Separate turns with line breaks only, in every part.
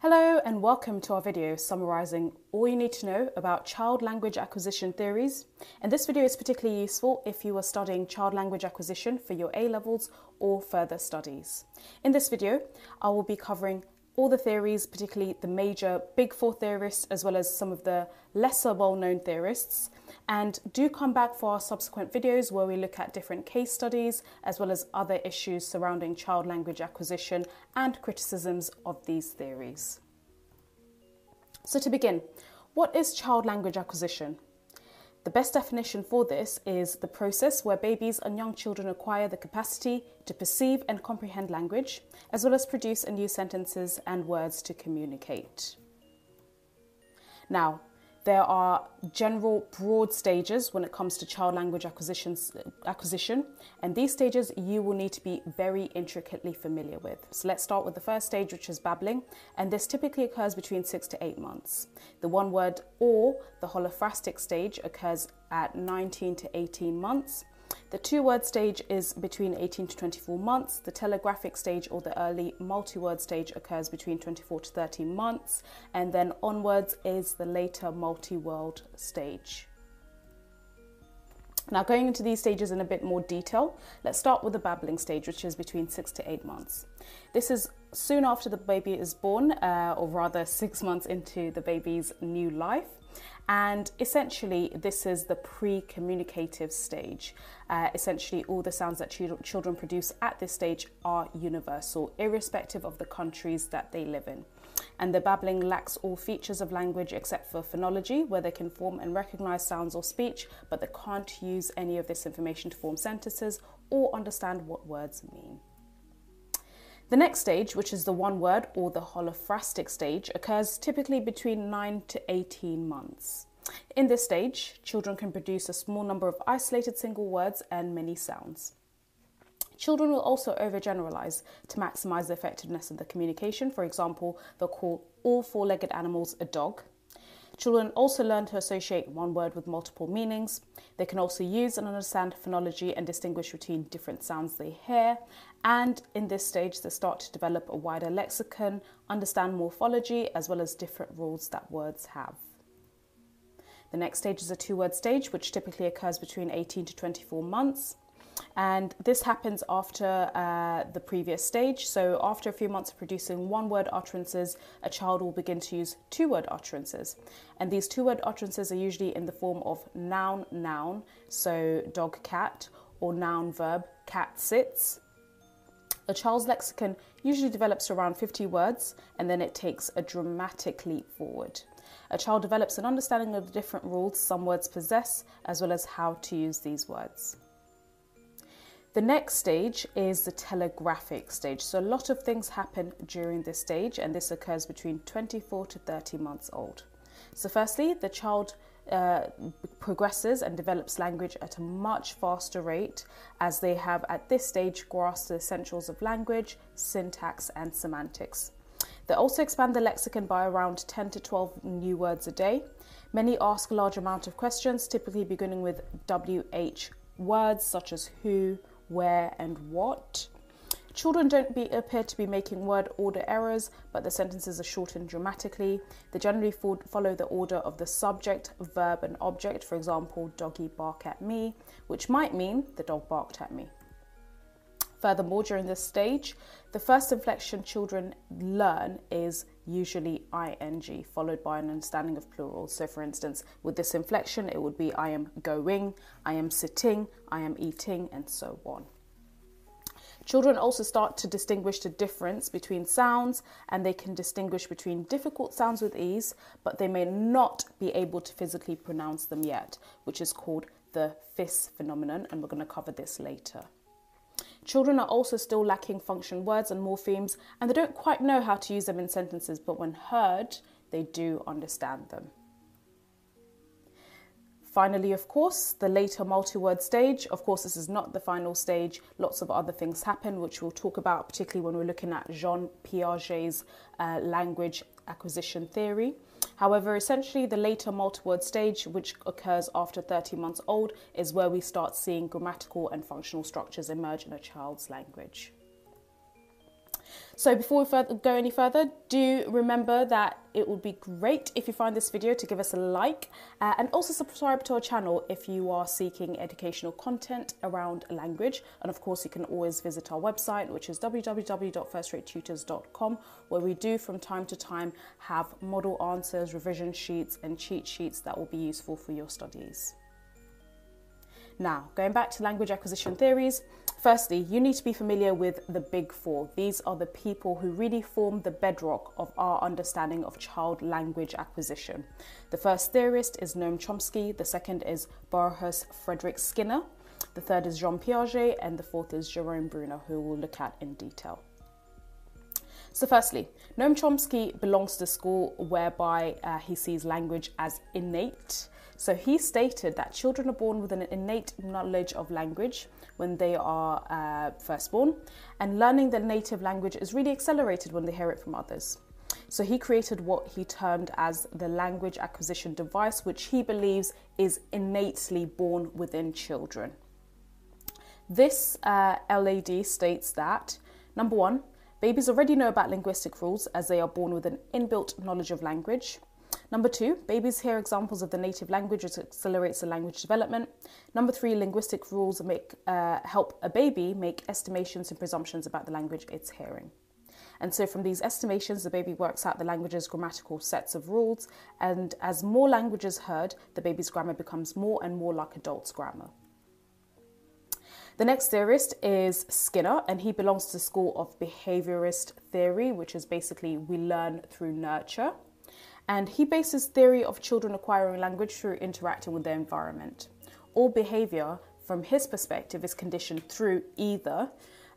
Hello and welcome to our video summarising all you need to know about child language acquisition theories. And this video is particularly useful if you are studying child language acquisition for your A levels or further studies. In this video, I will be covering all the theories, particularly the major big four theorists, as well as some of the lesser well known theorists. And do come back for our subsequent videos where we look at different case studies, as well as other issues surrounding child language acquisition and criticisms of these theories. So, to begin, what is child language acquisition? The best definition for this is the process where babies and young children acquire the capacity to perceive and comprehend language, as well as produce and use sentences and words to communicate. Now, there are general broad stages when it comes to child language acquisition, and these stages you will need to be very intricately familiar with. So let's start with the first stage, which is babbling, and this typically occurs between six to eight months. The one word or the holophrastic stage occurs at 19 to 18 months. The two word stage is between 18 to 24 months. The telegraphic stage or the early multi word stage occurs between 24 to 30 months. And then onwards is the later multi word stage. Now, going into these stages in a bit more detail, let's start with the babbling stage, which is between six to eight months. This is soon after the baby is born, uh, or rather, six months into the baby's new life. And essentially, this is the pre communicative stage. Uh, essentially, all the sounds that ch- children produce at this stage are universal, irrespective of the countries that they live in. And the babbling lacks all features of language except for phonology, where they can form and recognize sounds or speech, but they can't use any of this information to form sentences or understand what words mean. The next stage, which is the one word or the holophrastic stage, occurs typically between 9 to 18 months. In this stage, children can produce a small number of isolated single words and many sounds. Children will also overgeneralize to maximize the effectiveness of the communication. For example, they'll call all four legged animals a dog, Children also learn to associate one word with multiple meanings. They can also use and understand phonology and distinguish between different sounds they hear. And in this stage, they start to develop a wider lexicon, understand morphology, as well as different rules that words have. The next stage is a two word stage, which typically occurs between 18 to 24 months. And this happens after uh, the previous stage. So, after a few months of producing one word utterances, a child will begin to use two word utterances. And these two word utterances are usually in the form of noun, noun, so dog, cat, or noun, verb, cat sits. A child's lexicon usually develops around 50 words and then it takes a dramatic leap forward. A child develops an understanding of the different rules some words possess, as well as how to use these words. The next stage is the telegraphic stage. So, a lot of things happen during this stage, and this occurs between 24 to 30 months old. So, firstly, the child uh, progresses and develops language at a much faster rate as they have at this stage grasped the essentials of language, syntax, and semantics. They also expand the lexicon by around 10 to 12 new words a day. Many ask a large amount of questions, typically beginning with WH words such as who, where, and what. Children don't be, appear to be making word order errors, but the sentences are shortened dramatically. They generally follow the order of the subject, verb, and object. For example, doggy bark at me, which might mean the dog barked at me. Furthermore, during this stage, the first inflection children learn is usually ing, followed by an understanding of plurals. So, for instance, with this inflection, it would be I am going, I am sitting, I am eating, and so on. Children also start to distinguish the difference between sounds and they can distinguish between difficult sounds with ease, but they may not be able to physically pronounce them yet, which is called the FIS phenomenon, and we're going to cover this later. Children are also still lacking function words and morphemes, and they don't quite know how to use them in sentences, but when heard, they do understand them. Finally, of course, the later multi word stage. Of course, this is not the final stage. Lots of other things happen, which we'll talk about, particularly when we're looking at Jean Piaget's uh, language acquisition theory. However, essentially, the later multi-word stage, which occurs after 30 months old, is where we start seeing grammatical and functional structures emerge in a child's language. So before we further, go any further, do remember that it would be great if you find this video to give us a like uh, and also subscribe to our channel if you are seeking educational content around language. And of course, you can always visit our website, which is www.firstratetutors.com, where we do from time to time have model answers, revision sheets, and cheat sheets that will be useful for your studies. Now, going back to language acquisition theories, firstly, you need to be familiar with the big four. These are the people who really form the bedrock of our understanding of child language acquisition. The first theorist is Noam Chomsky, the second is Burrhus Frederick Skinner, the third is Jean Piaget, and the fourth is Jerome Bruner, who we'll look at in detail. So, firstly, Noam Chomsky belongs to the school whereby uh, he sees language as innate so he stated that children are born with an innate knowledge of language when they are uh, first born, and learning their native language is really accelerated when they hear it from others. So he created what he termed as the language acquisition device, which he believes is innately born within children. This uh, LAD states that number one, babies already know about linguistic rules as they are born with an inbuilt knowledge of language. Number two, babies hear examples of the native language, which accelerates the language development. Number three, linguistic rules make uh, help a baby make estimations and presumptions about the language it's hearing. And so, from these estimations, the baby works out the language's grammatical sets of rules. And as more languages heard, the baby's grammar becomes more and more like adults' grammar. The next theorist is Skinner, and he belongs to the school of behaviorist theory, which is basically we learn through nurture and he bases theory of children acquiring language through interacting with their environment. All behavior, from his perspective, is conditioned through either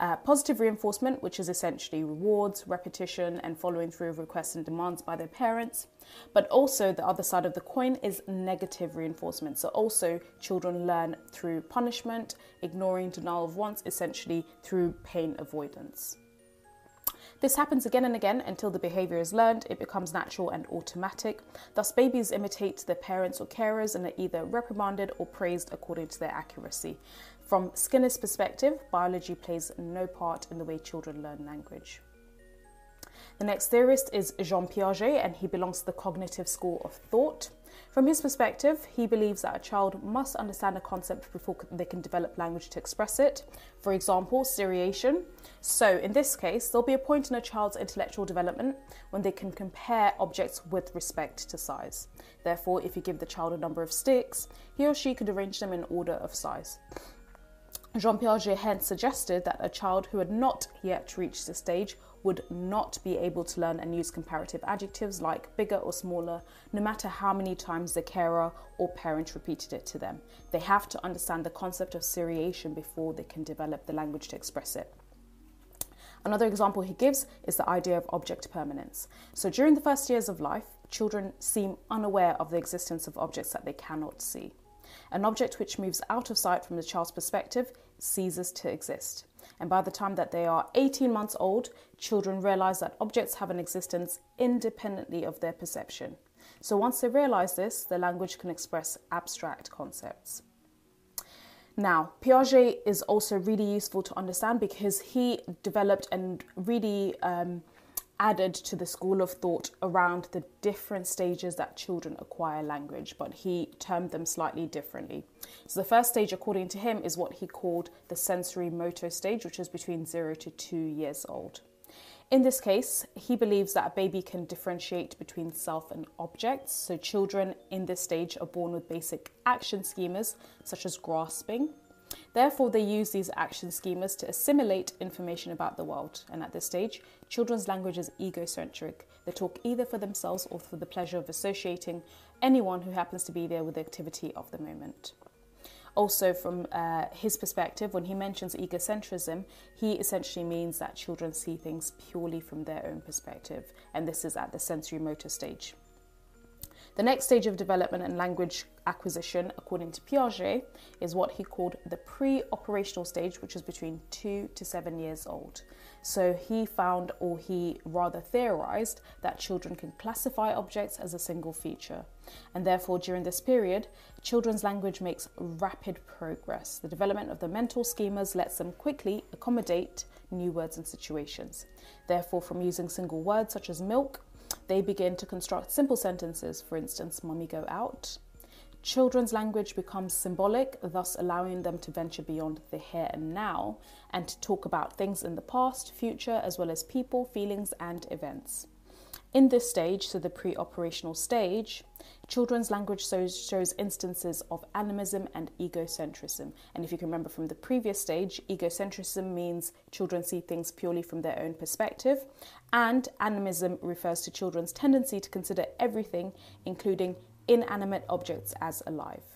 uh, positive reinforcement, which is essentially rewards, repetition, and following through of requests and demands by their parents. But also, the other side of the coin is negative reinforcement. So, also, children learn through punishment, ignoring denial of wants, essentially through pain avoidance. This happens again and again until the behavior is learned, it becomes natural and automatic. Thus, babies imitate their parents or carers and are either reprimanded or praised according to their accuracy. From Skinner's perspective, biology plays no part in the way children learn language. The next theorist is Jean Piaget, and he belongs to the cognitive school of thought. From his perspective, he believes that a child must understand a concept before they can develop language to express it. For example, seriation. So, in this case, there'll be a point in a child's intellectual development when they can compare objects with respect to size. Therefore, if you give the child a number of sticks, he or she could arrange them in order of size. Jean Piaget hence suggested that a child who had not yet reached this stage would not be able to learn and use comparative adjectives like bigger or smaller, no matter how many times the carer or parent repeated it to them. They have to understand the concept of seriation before they can develop the language to express it. Another example he gives is the idea of object permanence. So during the first years of life, children seem unaware of the existence of objects that they cannot see. An object which moves out of sight from the child's perspective ceases to exist. And by the time that they are 18 months old, children realize that objects have an existence independently of their perception. So once they realize this, the language can express abstract concepts. Now, Piaget is also really useful to understand because he developed and really um, added to the school of thought around the different stages that children acquire language, but he termed them slightly differently. So, the first stage, according to him, is what he called the sensory motor stage, which is between zero to two years old. In this case, he believes that a baby can differentiate between self and objects. So, children in this stage are born with basic action schemas such as grasping, Therefore, they use these action schemas to assimilate information about the world. And at this stage, children's language is egocentric. They talk either for themselves or for the pleasure of associating anyone who happens to be there with the activity of the moment. Also, from uh, his perspective, when he mentions egocentrism, he essentially means that children see things purely from their own perspective, and this is at the sensory motor stage. The next stage of development and language acquisition, according to Piaget, is what he called the pre operational stage, which is between two to seven years old. So he found, or he rather theorized, that children can classify objects as a single feature. And therefore, during this period, children's language makes rapid progress. The development of the mental schemas lets them quickly accommodate new words and situations. Therefore, from using single words such as milk they begin to construct simple sentences, for instance, Mummy go out. Children's language becomes symbolic, thus allowing them to venture beyond the here and now and to talk about things in the past, future, as well as people, feelings, and events. In this stage, so the pre operational stage, children's language shows, instances of animism and egocentrism. And if you can remember from the previous stage, egocentrism means children see things purely from their own perspective, and animism refers to children's tendency to consider everything, including inanimate objects, as alive.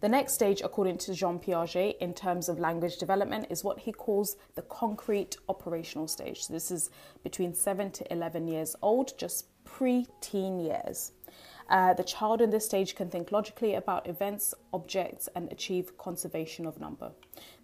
The next stage, according to Jean Piaget, in terms of language development, is what he calls the concrete operational stage. So, this is between 7 to 11 years old, just pre teen years. Uh, the child in this stage can think logically about events, objects, and achieve conservation of number.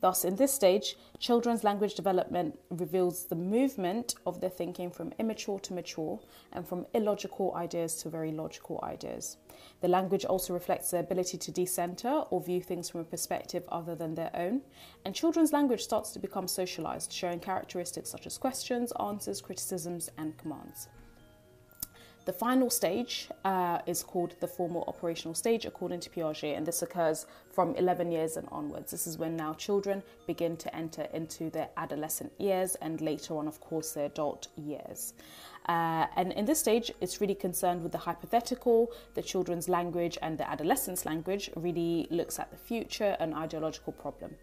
Thus, in this stage, children's language development reveals the movement of their thinking from immature to mature and from illogical ideas to very logical ideas. The language also reflects their ability to decenter or view things from a perspective other than their own. And children's language starts to become socialized, showing characteristics such as questions, answers, criticisms, and commands. The final stage uh, is called the formal operational stage, according to Piaget, and this occurs from 11 years and onwards. This is when now children begin to enter into their adolescent years and later on, of course, their adult years. Uh, and in this stage, it's really concerned with the hypothetical, the children's language, and the adolescent's language really looks at the future and ideological problem.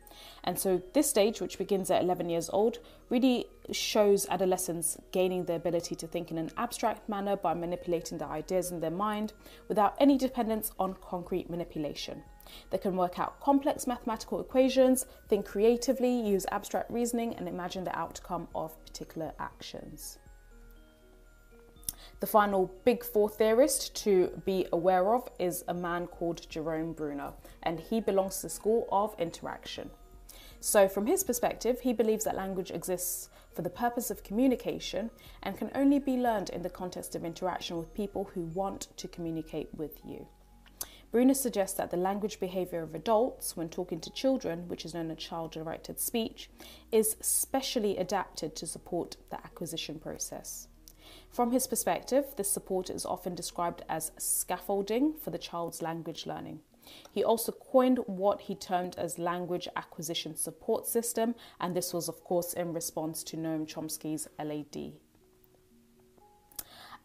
And so, this stage, which begins at 11 years old, really shows adolescents gaining the ability to think in an abstract manner by manipulating the ideas in their mind without any dependence on concrete manipulation. They can work out complex mathematical equations, think creatively, use abstract reasoning, and imagine the outcome of particular actions. The final big four theorist to be aware of is a man called Jerome Bruner, and he belongs to the school of interaction. So, from his perspective, he believes that language exists for the purpose of communication and can only be learned in the context of interaction with people who want to communicate with you. Bruner suggests that the language behavior of adults when talking to children, which is known as child directed speech, is specially adapted to support the acquisition process. From his perspective, this support is often described as scaffolding for the child's language learning. He also coined what he termed as language acquisition support system, and this was, of course, in response to Noam Chomsky's LAD.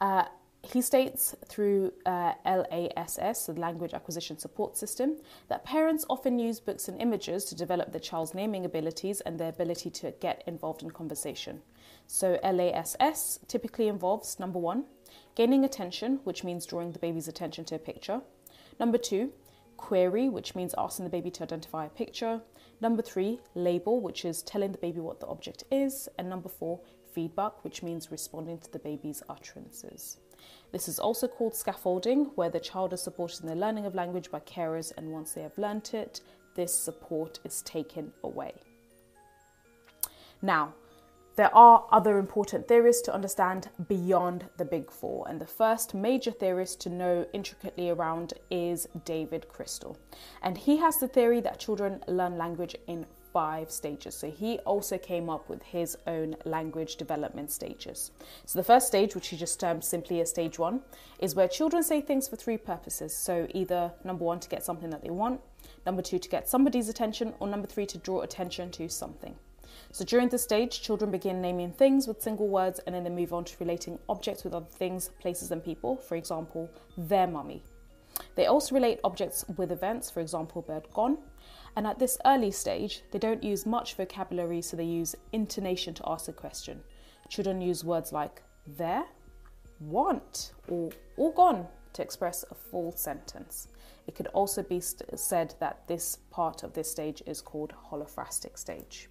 Uh, he states through uh, LASS, the Language Acquisition Support System, that parents often use books and images to develop their child's naming abilities and their ability to get involved in conversation. So, LASS typically involves number one, gaining attention, which means drawing the baby's attention to a picture. Number two, query, which means asking the baby to identify a picture. Number three, label, which is telling the baby what the object is. And number four, feedback, which means responding to the baby's utterances. This is also called scaffolding, where the child is supported in the learning of language by carers, and once they have learnt it, this support is taken away. Now, there are other important theories to understand beyond the big four, and the first major theorist to know intricately around is David Crystal. And he has the theory that children learn language in five stages. So he also came up with his own language development stages. So the first stage, which he just termed simply as stage one, is where children say things for three purposes. So either number one, to get something that they want, number two, to get somebody's attention, or number three, to draw attention to something. So during this stage, children begin naming things with single words and then they move on to relating objects with other things, places, and people. For example, their mummy. They also relate objects with events, for example, bird gone. And at this early stage, they don't use much vocabulary, so they use intonation to ask a question. Children use words like there, want, or all gone to express a full sentence. It could also be st- said that this part of this stage is called holophrastic stage.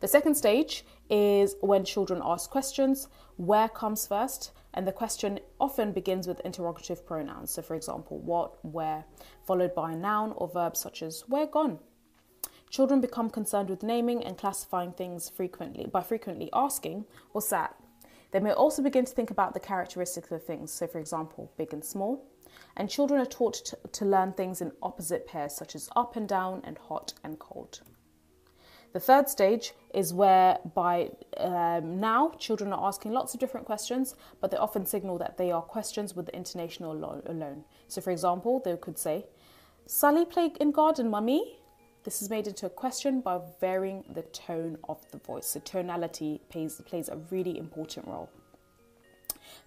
The second stage is when children ask questions where comes first, And the question often begins with interrogative pronouns. So, for example, what, where, followed by a noun or verb such as where gone. Children become concerned with naming and classifying things frequently by frequently asking, What's that? They may also begin to think about the characteristics of things. So, for example, big and small. And children are taught to, to learn things in opposite pairs, such as up and down and hot and cold. The third stage is where by um, now children are asking lots of different questions, but they often signal that they are questions with the intonation alone. So, for example, they could say, Sally play in garden, mummy? This is made into a question by varying the tone of the voice. So, tonality plays, plays a really important role.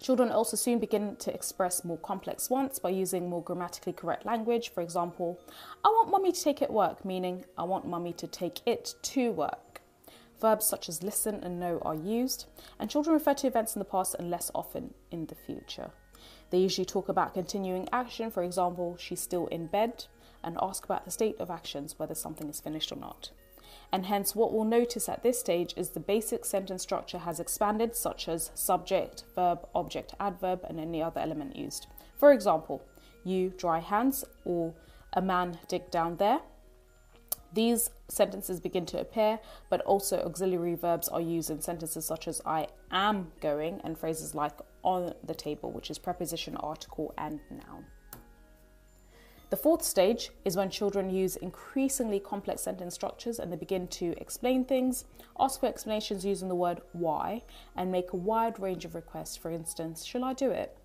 Children also soon begin to express more complex wants by using more grammatically correct language. For example, I want mummy to take it work, meaning I want mummy to take it to work. Verbs such as listen and know are used, and children refer to events in the past and less often in the future. They usually talk about continuing action, for example, she's still in bed, and ask about the state of actions, whether something is finished or not and hence what we'll notice at this stage is the basic sentence structure has expanded, such as subject, verb, object, adverb, and any other element used. For example, you dry hands or a man dig down there. These sentences begin to appear, but also auxiliary verbs are used in sentences such as I am going and phrases like on the table, which is preposition, article, and noun. The fourth stage is when children use increasingly complex sentence structures and they begin to explain things, ask for explanations using the word why, and make a wide range of requests. For instance, shall I do it?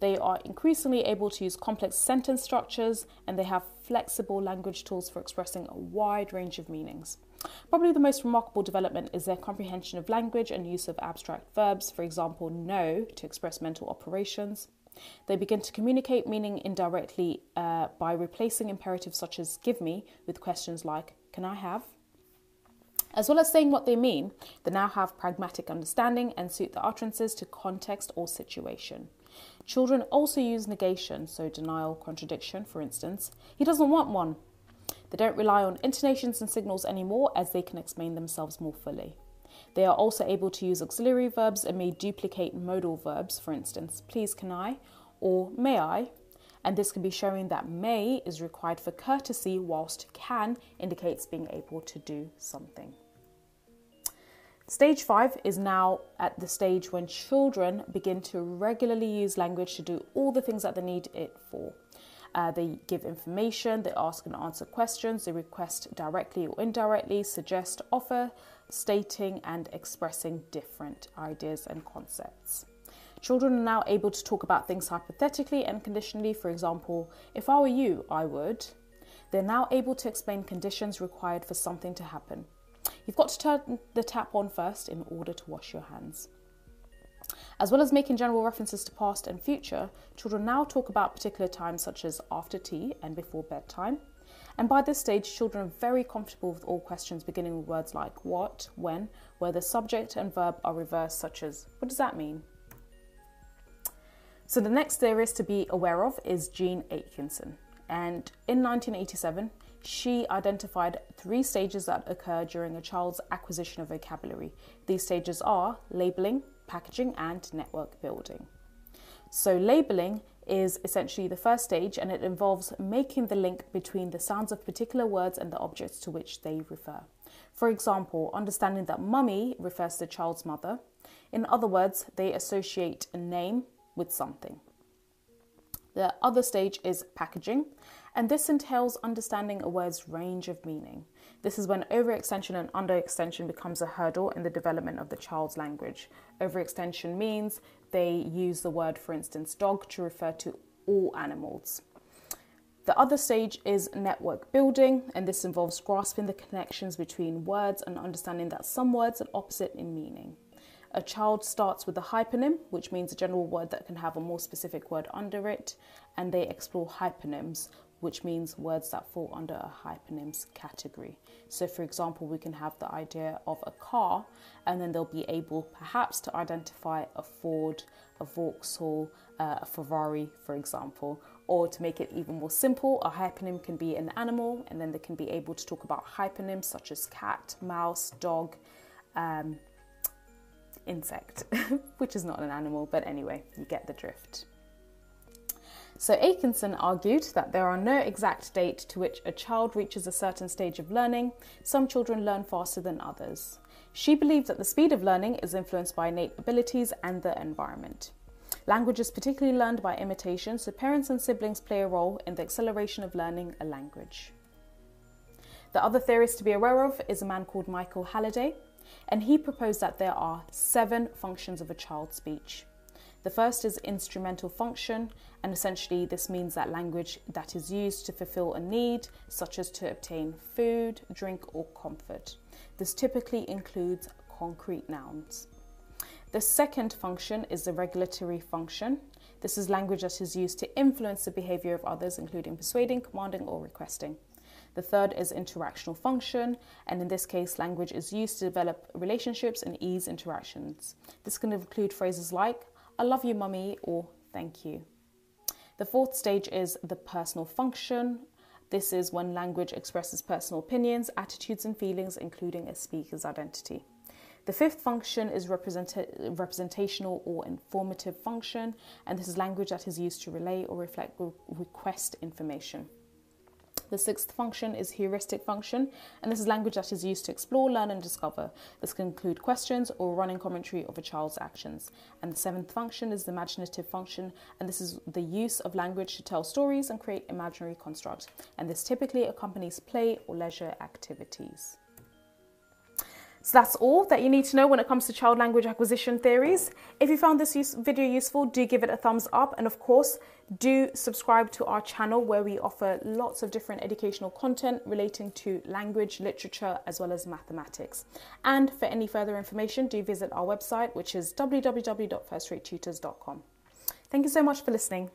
They are increasingly able to use complex sentence structures and they have flexible language tools for expressing a wide range of meanings. Probably the most remarkable development is their comprehension of language and use of abstract verbs, for example, know to express mental operations, they begin to communicate meaning indirectly uh, by replacing imperatives such as give me with questions like can I have? As well as saying what they mean, they now have pragmatic understanding and suit the utterances to context or situation. Children also use negation, so denial, contradiction, for instance. He doesn't want one. They don't rely on intonations and signals anymore as they can explain themselves more fully. They are also able to use auxiliary verbs and may duplicate modal verbs, for instance, please can I or may I, and this can be showing that may is required for courtesy, whilst can indicates being able to do something. Stage five is now at the stage when children begin to regularly use language to do all the things that they need it for. Uh, they give information, they ask and answer questions, they request directly or indirectly, suggest, offer, stating and expressing different ideas and concepts. Children are now able to talk about things hypothetically and conditionally. For example, if I were you, I would. They're now able to explain conditions required for something to happen. You've got to turn the tap on first in order to wash your hands. As well as making general references to past and future, children now talk about particular times such as after tea and before bedtime. And by this stage, children are very comfortable with all questions beginning with words like what, when, where the subject and verb are reversed, such as what does that mean? So the next theorist to be aware of is Jean Atkinson. And in 1987, she identified three stages that occur during a child's acquisition of vocabulary. These stages are labeling, packaging, and network building. So, labeling is essentially the first stage and it involves making the link between the sounds of particular words and the objects to which they refer. For example, understanding that mummy refers to the child's mother. In other words, they associate a name with something. The other stage is packaging, and this entails understanding a word's range of meaning. This is when overextension and underextension becomes a hurdle in the development of the child's language. Overextension means they use the word, for instance, dog, to refer to all animals. The other stage is network building, and this involves grasping the connections between words and understanding that some words are opposite in meaning. A child starts with a hyponym, which means a general word that can have a more specific word under it, and they explore hyponyms, which means words that fall under a hyponyms category. So, for example, we can have the idea of a car, and then they'll be able perhaps to identify a Ford, a Vauxhall, uh, a Ferrari, for example. Or to make it even more simple, a hyponym can be an animal, and then they can be able to talk about hyponyms such as cat, mouse, dog. Um, insect, which is not an animal, but anyway, you get the drift. So Atkinson argued that there are no exact date to which a child reaches a certain stage of learning. Some children learn faster than others. She believed that the speed of learning is influenced by innate abilities and the environment. Language is particularly learned by imitation, so parents and siblings play a role in the acceleration of learning a language. The other theorist to be aware of is a man called Michael Halliday, and he proposed that there are seven functions of a child's speech. The first is instrumental function, and essentially this means that language that is used to fulfill a need, such as to obtain food, drink, or comfort. This typically includes concrete nouns. The second function is the regulatory function. This is language that is used to influence the behavior of others, including persuading, commanding, or requesting. The third is interactional function, and in this case, language is used to develop relationships and ease interactions. This can include phrases like, I love you, mummy, or thank you. The fourth stage is the personal function. This is when language expresses personal opinions, attitudes, and feelings, including a speaker's identity. The fifth function is representational or informative function, and this is language that is used to relay or reflect or request information. The sixth function is heuristic function, and this is language that is used to explore, learn, and discover. This can include questions or running commentary of a child's actions. And the seventh function is the imaginative function, and this is the use of language to tell stories and create imaginary constructs. And this typically accompanies play or leisure activities. So that's all that you need to know when it comes to child language acquisition theories. If you found this use- video useful, do give it a thumbs up. And of course, do subscribe to our channel where we offer lots of different educational content relating to language, literature, as well as mathematics. And for any further information, do visit our website, which is www.firstratetutors.com. Thank you so much for listening.